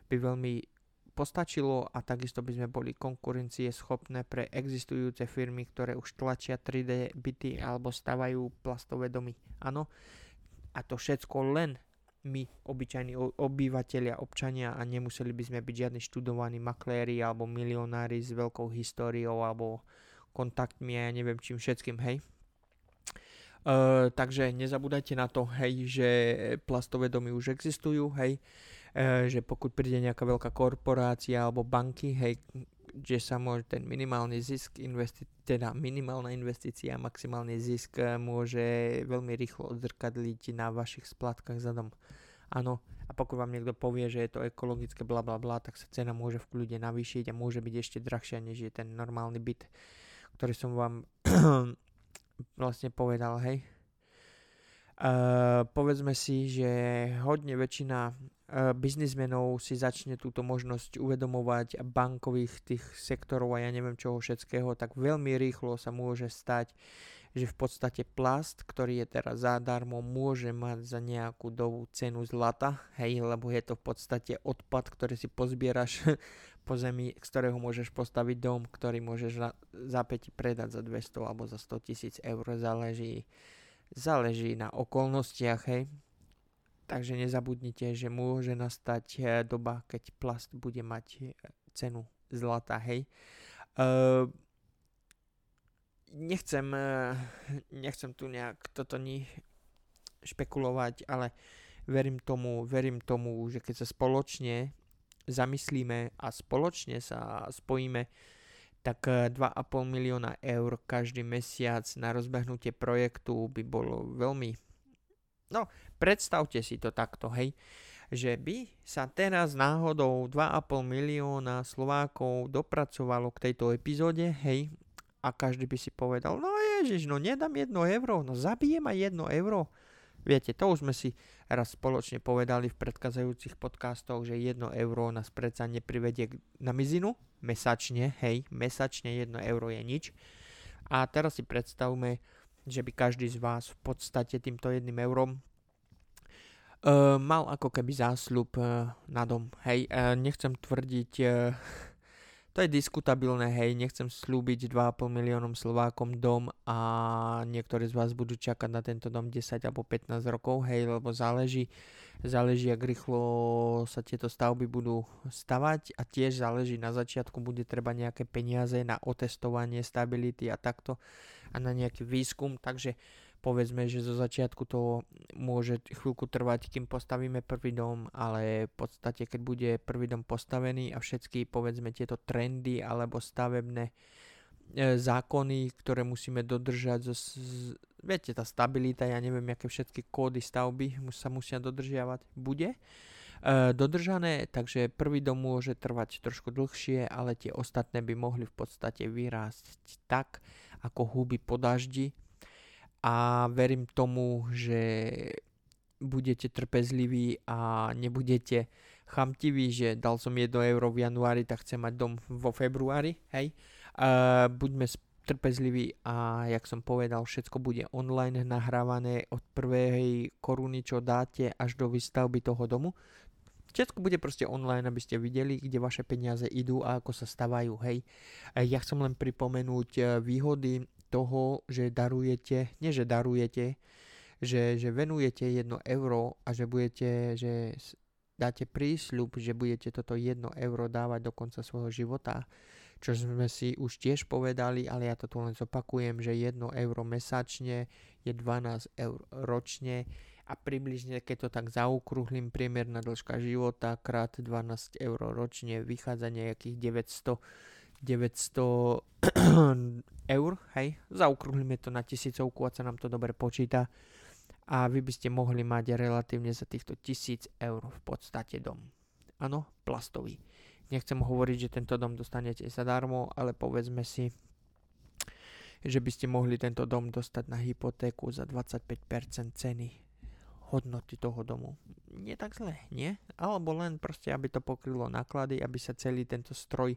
by veľmi postačilo a takisto by sme boli konkurencie schopné pre existujúce firmy, ktoré už tlačia 3D byty alebo stavajú plastové domy. Áno, a to všetko len my, obyčajní obyvateľia, občania a nemuseli by sme byť žiadni študovaní makléri alebo milionári s veľkou históriou alebo kontaktmi a ja neviem čím všetkým, hej. Uh, takže nezabúdajte na to, hej, že plastové domy už existujú, hej. E, že pokud príde nejaká veľká korporácia alebo banky, hej, že sa môže ten minimálny zisk, investi- teda minimálna investícia a maximálny zisk e, môže veľmi rýchlo odzrkadliť na vašich splátkach za dom. Áno, a pokud vám niekto povie, že je to ekologické bla bla bla, tak sa cena môže v kľude navýšiť a môže byť ešte drahšia, než je ten normálny byt, ktorý som vám vlastne povedal, hej. Uh, povedzme si, že hodne väčšina biznismenov si začne túto možnosť uvedomovať bankových tých sektorov a ja neviem čoho všetkého, tak veľmi rýchlo sa môže stať, že v podstate plast, ktorý je teraz zadarmo, môže mať za nejakú dobu cenu zlata, hej, lebo je to v podstate odpad, ktorý si pozbieraš po zemi, z ktorého môžeš postaviť dom, ktorý môžeš za, za 5 predať za 200 alebo za 100 tisíc eur, záleží, záleží na okolnostiach, hej. Takže nezabudnite, že môže nastať eh, doba, keď plast bude mať eh, cenu zlata, hej. Uh, nechcem, nechcem tu nejak toto ni špekulovať, ale verím tomu, verím tomu, že keď sa spoločne zamyslíme a spoločne sa spojíme, tak 2,5 eh, milióna eur každý mesiac na rozbehnutie projektu by bolo veľmi... No, predstavte si to takto, hej, že by sa teraz náhodou 2,5 milióna Slovákov dopracovalo k tejto epizóde, hej, a každý by si povedal, no ježiš, no nedám jedno euro, no zabijem aj jedno euro. Viete, to už sme si raz spoločne povedali v predkazajúcich podcastoch, že jedno euro nás predsa neprivedie na mizinu, mesačne, hej, mesačne jedno euro je nič. A teraz si predstavme, že by každý z vás v podstate týmto jedným eurom uh, mal ako keby zásľub uh, na dom. Hej, uh, nechcem tvrdiť, uh, to je diskutabilné, hej, nechcem slúbiť 2,5 miliónom Slovákom dom a niektorí z vás budú čakať na tento dom 10 alebo 15 rokov, hej, lebo záleží, záleží, ak rýchlo sa tieto stavby budú stavať a tiež záleží, na začiatku bude treba nejaké peniaze na otestovanie stability a takto a na nejaký výskum, takže povedzme, že zo začiatku to môže chvíľku trvať, kým postavíme prvý dom, ale v podstate, keď bude prvý dom postavený a všetky, povedzme, tieto trendy alebo stavebné e, zákony, ktoré musíme dodržať, zo, viete, tá stabilita, ja neviem, aké všetky kódy stavby sa musia dodržiavať, bude e, dodržané, takže prvý dom môže trvať trošku dlhšie, ale tie ostatné by mohli v podstate vyrásť tak, ako huby po daždi, a verím tomu, že budete trpezliví a nebudete chamtiví, že dal som 1 euro v januári, tak chcem mať dom vo februári, hej. Uh, buďme trpezliví a jak som povedal, všetko bude online nahrávané od prvej koruny, čo dáte, až do výstavby toho domu. Všetko bude proste online, aby ste videli, kde vaše peniaze idú a ako sa stavajú, hej. Ja chcem len pripomenúť e, výhody toho, že darujete, nie že darujete, že, že venujete jedno euro a že budete, že dáte prísľub, že budete toto jedno euro dávať do konca svojho života, čo sme si už tiež povedali, ale ja to tu len zopakujem, že jedno euro mesačne je 12 eur ročne a približne, keď to tak zaokrúhlim, priemerná dĺžka života krát 12 eur ročne vychádza nejakých 900 900 eur, hej, zaokrúhlime to na tisícovku, a sa nám to dobre počíta a vy by ste mohli mať relatívne za týchto tisíc eur v podstate dom. Áno, plastový. Nechcem hovoriť, že tento dom dostanete zadarmo, ale povedzme si, že by ste mohli tento dom dostať na hypotéku za 25% ceny hodnoty toho domu. Nie tak zle, nie? Alebo len proste, aby to pokrylo náklady, aby sa celý tento stroj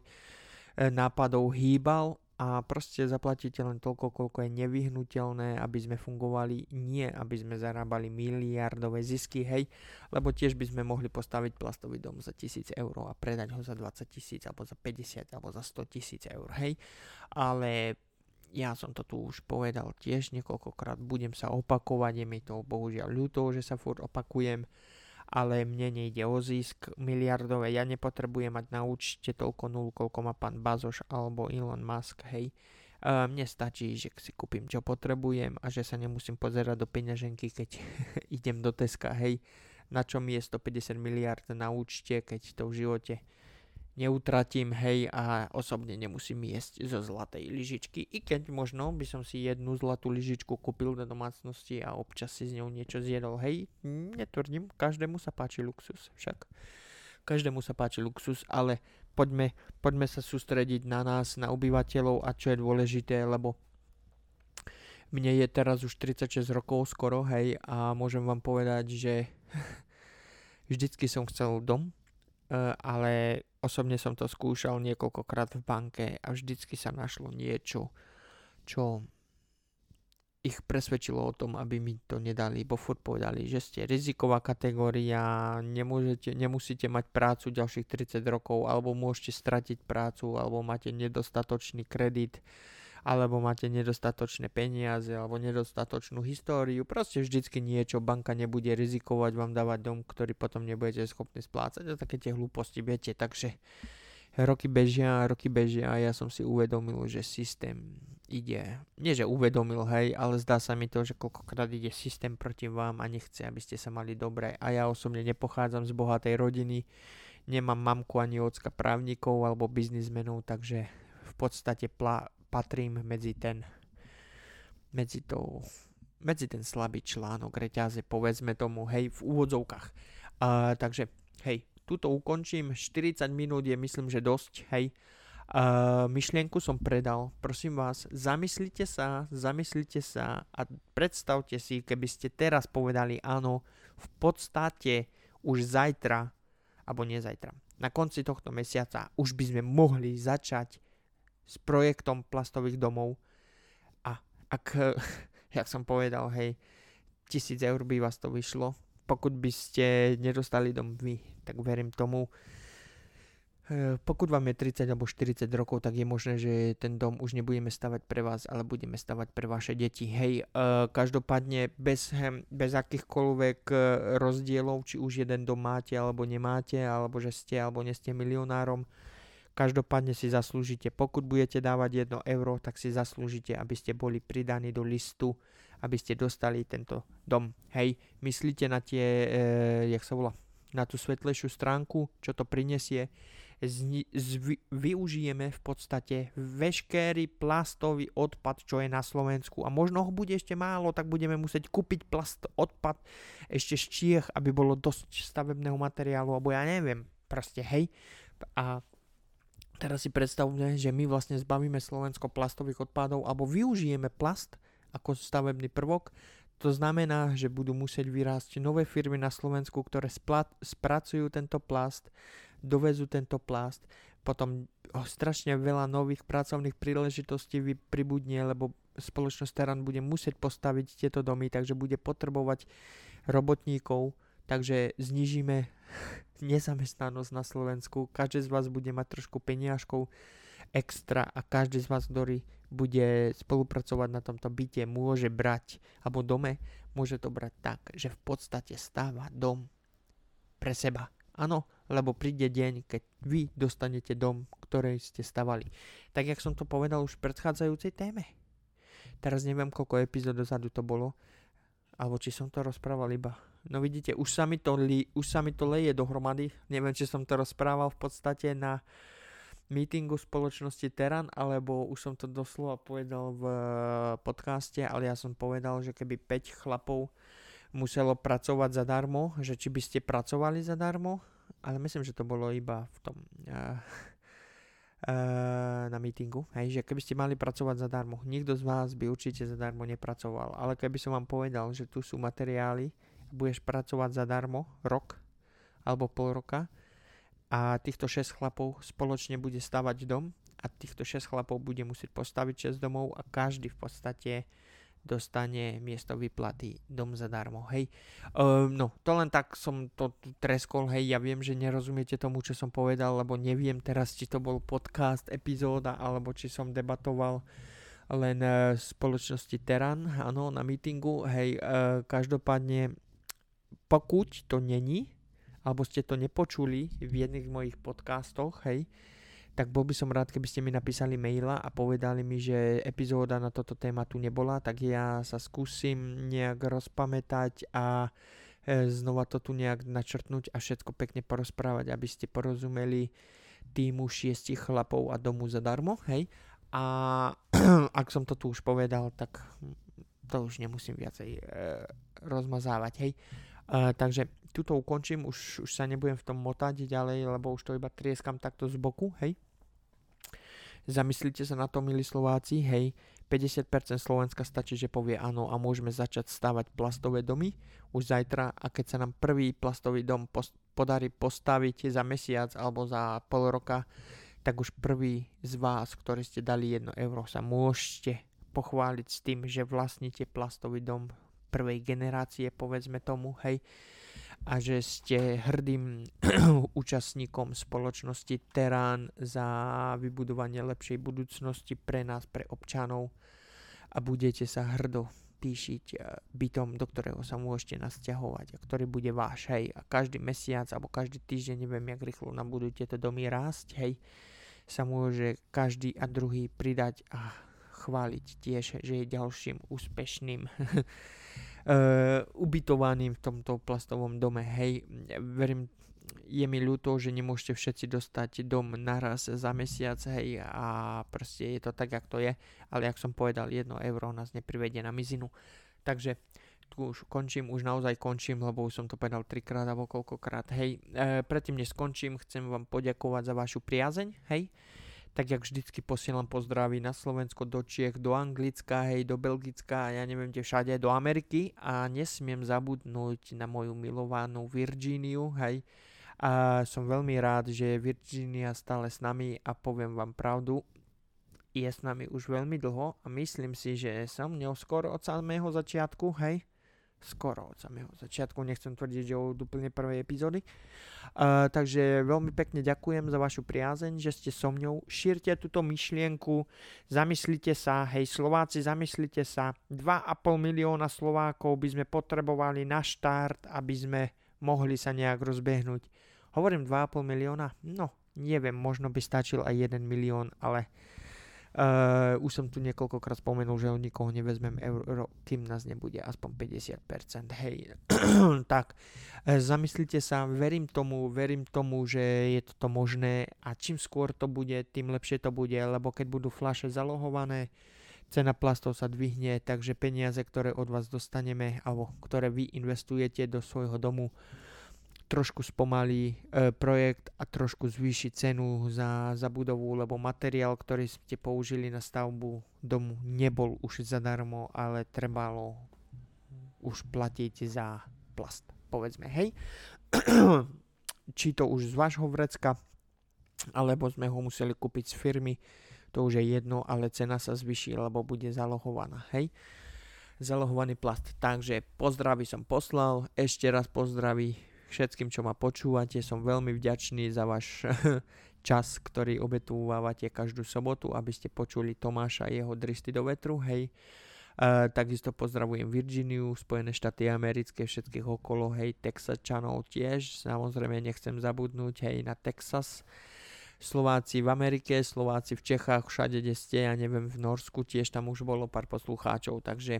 E, nápadov hýbal a proste zaplatíte len toľko, koľko je nevyhnutelné, aby sme fungovali, nie aby sme zarábali miliardové zisky, hej, lebo tiež by sme mohli postaviť plastový dom za 1000 eur a predať ho za 20 tisíc, alebo za 50, alebo za 100 tisíc eur, hej, ale ja som to tu už povedal tiež niekoľkokrát, budem sa opakovať, je mi to bohužiaľ ľúto, že sa furt opakujem, ale mne nejde o zisk miliardové, ja nepotrebujem mať na účte toľko nul, koľko má pán Bazoš alebo Elon Musk, hej. Mne stačí, že si kúpim čo potrebujem a že sa nemusím pozerať do peňaženky, keď idem do Teska, hej. Na čo mi je 150 miliard na účte, keď to v živote neutratím, hej, a osobne nemusím jesť zo zlatej lyžičky, i keď možno by som si jednu zlatú lyžičku kúpil do domácnosti a občas si z ňou niečo zjedol, hej, netvrdím, každému sa páči luxus, však. Každému sa páči luxus, ale poďme, poďme sa sústrediť na nás, na obyvateľov a čo je dôležité, lebo mne je teraz už 36 rokov skoro, hej, a môžem vám povedať, že Vždycky som chcel dom, uh, ale osobne som to skúšal niekoľkokrát v banke a vždycky sa našlo niečo, čo ich presvedčilo o tom, aby mi to nedali, bo furt povedali, že ste riziková kategória, nemôžete, nemusíte mať prácu ďalších 30 rokov, alebo môžete stratiť prácu, alebo máte nedostatočný kredit, alebo máte nedostatočné peniaze, alebo nedostatočnú históriu. Proste vždycky niečo, banka nebude rizikovať vám dávať dom, ktorý potom nebudete schopní splácať a také tie hlúposti, viete, takže roky bežia, roky bežia a ja som si uvedomil, že systém ide, nie že uvedomil, hej, ale zdá sa mi to, že koľkokrát ide systém proti vám a nechce, aby ste sa mali dobre. A ja osobne nepochádzam z bohatej rodiny, nemám mamku ani ocka právnikov alebo biznismenov, takže v podstate patrím medzi ten medzi to medzi ten slabý článok reťaze, povedzme tomu, hej, v úvodzovkách. Uh, takže, hej, túto ukončím, 40 minút je myslím, že dosť, hej. Uh, myšlienku som predal, prosím vás, zamyslite sa, zamyslite sa a predstavte si, keby ste teraz povedali áno, v podstate už zajtra, alebo nie zajtra, na konci tohto mesiaca už by sme mohli začať s projektom plastových domov a ak, jak som povedal, hej, tisíc eur by vás to vyšlo, pokud by ste nedostali dom vy, tak verím tomu, e, pokud vám je 30 alebo 40 rokov, tak je možné, že ten dom už nebudeme stavať pre vás, ale budeme stavať pre vaše deti. Hej, uh, každopádne bez, bez akýchkoľvek e, rozdielov, či už jeden dom máte alebo nemáte, alebo že ste alebo neste milionárom, každopádne si zaslúžite, pokud budete dávať 1 euro, tak si zaslúžite, aby ste boli pridaní do listu aby ste dostali tento dom. Hej, myslíte na tie, e, jak sa volá, na tú svetlejšiu stránku, čo to prinesie. Zni, zvi, využijeme v podstate veškerý plastový odpad, čo je na Slovensku. A možno ho bude ešte málo, tak budeme musieť kúpiť plast odpad ešte z Čiech, aby bolo dosť stavebného materiálu, alebo ja neviem, proste hej. A teraz si predstavme, že my vlastne zbavíme Slovensko plastových odpadov, alebo využijeme plast ako stavebný prvok. To znamená, že budú musieť vyrásť nové firmy na Slovensku, ktoré splat, spracujú tento plast, dovezú tento plast, potom strašne veľa nových pracovných príležitostí pribudne, lebo spoločnosť Teran bude musieť postaviť tieto domy, takže bude potrebovať robotníkov, takže znižíme nezamestnanosť na Slovensku, každý z vás bude mať trošku peniažkov extra a každý z vás, ktorý bude spolupracovať na tomto byte, môže brať, alebo dome, môže to brať tak, že v podstate stáva dom pre seba. Áno, lebo príde deň, keď vy dostanete dom, ktorý ste stavali. Tak, jak som to povedal už v predchádzajúcej téme. Teraz neviem, koľko epizód dozadu to bolo, alebo či som to rozprával iba. No vidíte, už sa mi to, li, už sa mi to leje dohromady. Neviem, či som to rozprával v podstate na meetingu spoločnosti Teran, alebo už som to doslova povedal v eh, podcaste, ale ja som povedal, že keby 5 chlapov muselo pracovať zadarmo, že či by ste pracovali zadarmo, ale myslím, že to bolo iba v tom uh, na meetingu, hej, že keby ste mali pracovať zadarmo, nikto z vás by určite zadarmo nepracoval, ale keby som vám povedal, že tu sú materiály, budeš pracovať zadarmo rok alebo pol roka, a týchto 6 chlapov spoločne bude stavať dom a týchto 6 chlapov bude musieť postaviť 6 domov a každý v podstate dostane miesto vyplaty dom zadarmo, hej. Um, no, to len tak som to treskol, hej, ja viem, že nerozumiete tomu, čo som povedal, lebo neviem teraz, či to bol podcast, epizóda, alebo či som debatoval len uh, spoločnosti Teran, áno, na meetingu, hej, uh, každopádne pokud to není, alebo ste to nepočuli v jedných mojich podcastoch, hej, tak bol by som rád, keby ste mi napísali maila a povedali mi, že epizóda na toto téma tu nebola, tak ja sa skúsim nejak rozpamätať a e, znova to tu nejak načrtnúť a všetko pekne porozprávať, aby ste porozumeli týmu šiestich chlapov a domu zadarmo, hej. A ak som to tu už povedal, tak to už nemusím viacej e, rozmazávať, hej. E, takže tuto ukončím, už, už sa nebudem v tom motať ďalej, lebo už to iba trieskam takto z boku, hej. Zamyslite sa na to, milí Slováci, hej, 50% Slovenska stačí, že povie áno a môžeme začať stavať plastové domy už zajtra a keď sa nám prvý plastový dom pos- podarí postaviť za mesiac alebo za pol roka, tak už prvý z vás, ktorí ste dali 1 euro, sa môžete pochváliť s tým, že vlastníte plastový dom prvej generácie, povedzme tomu, hej, a že ste hrdým účastníkom spoločnosti Terán za vybudovanie lepšej budúcnosti pre nás, pre občanov a budete sa hrdo píšiť eh, bytom, do ktorého sa môžete nasťahovať a ktorý bude váš, hej. A každý mesiac alebo každý týždeň, neviem, jak rýchlo nám budú tieto domy rásť, hej, sa môže každý a druhý pridať a chváliť tiež, že je ďalším úspešným uh, ubytovaným v tomto plastovom dome. Hej, verím, je mi ľúto, že nemôžete všetci dostať dom naraz za mesiac, hej, a proste je to tak, jak to je, ale jak som povedal, jedno euro nás neprivedie na mizinu. Takže tu už končím, už naozaj končím, lebo už som to povedal trikrát alebo koľkokrát. Hej, e, predtým než skončím, chcem vám poďakovať za vašu priazeň, hej. Tak jak vždycky posielam pozdraví na Slovensko, do Čiech, do Anglicka, hej, do Belgicka, ja neviem kde všade, do Ameriky a nesmiem zabudnúť na moju milovanú Virgíniu, hej. A som veľmi rád, že je Virginia stále s nami a poviem vám pravdu, je s nami už veľmi dlho a myslím si, že som ňou skoro od samého začiatku, hej, skoro od samého začiatku, nechcem tvrdiť, že od úplne prvej epizódy. Uh, takže veľmi pekne ďakujem za vašu priazeň, že ste so mňou. Šírte túto myšlienku, zamyslite sa, hej Slováci, zamyslite sa, 2,5 milióna Slovákov by sme potrebovali na štart, aby sme mohli sa nejak rozbehnúť. Hovorím 2,5 milióna? No, neviem, možno by stačil aj 1 milión, ale Uh, už som tu niekoľkokrát spomenul, že o nikoho nevezmem euro, kým nás nebude aspoň 50%. Hej, tak uh, zamyslite sa, verím tomu, verím tomu, že je toto možné a čím skôr to bude, tým lepšie to bude, lebo keď budú flaše zalohované, cena plastov sa dvihne, takže peniaze, ktoré od vás dostaneme, alebo ktoré vy investujete do svojho domu, trošku spomalí e, projekt a trošku zvýši cenu za, za budovu, lebo materiál, ktorý ste použili na stavbu domu, nebol už zadarmo, ale trebalo už platiť za plast, povedzme, hej. Či to už z vášho vrecka, alebo sme ho museli kúpiť z firmy, to už je jedno, ale cena sa zvyší, lebo bude zalohovaná, hej zalohovaný plast. Takže pozdravy som poslal, ešte raz pozdraví všetkým, čo ma počúvate. Som veľmi vďačný za váš čas, ktorý obetúvate každú sobotu, aby ste počuli Tomáša a jeho dristy do vetru, hej. Uh, takisto pozdravujem Virginiu, Spojené štáty americké, všetkých okolo, hej, Texačanov tiež, samozrejme nechcem zabudnúť, hej, na Texas. Slováci v Amerike, Slováci v Čechách, všade, kde ste, ja neviem, v Norsku tiež tam už bolo pár poslucháčov, takže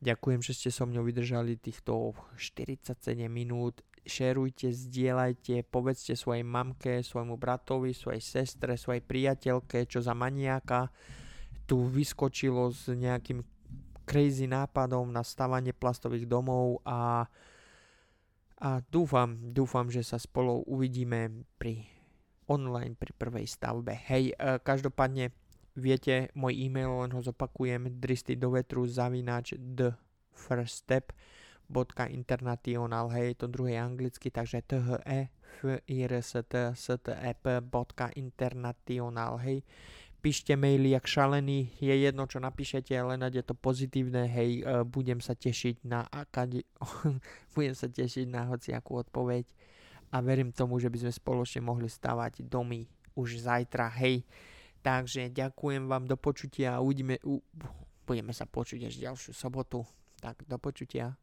ďakujem, že ste so mnou vydržali týchto 47 minút šerujte, zdieľajte, povedzte svojej mamke, svojmu bratovi, svojej sestre, svojej priateľke, čo za maniaka tu vyskočilo s nejakým crazy nápadom na stavanie plastových domov a, a dúfam, dúfam, že sa spolu uvidíme pri online pri prvej stavbe. Hej, e, každopádne viete, môj e-mail, len ho zopakujem, vetru zavinač the first step international, hej, to druhé anglicky, takže e f i r s t s t e p international, hej. Píšte maily jak šalený, je jedno čo napíšete, len je to pozitívne, hej, e, budem sa tešiť na akade, budem sa tešiť na hociakú odpoveď a verím tomu, že by sme spoločne mohli stavať domy už zajtra, hej. Takže ďakujem vám do počutia a uvidíme, u, budeme sa počuť až ďalšiu sobotu. Tak do počutia.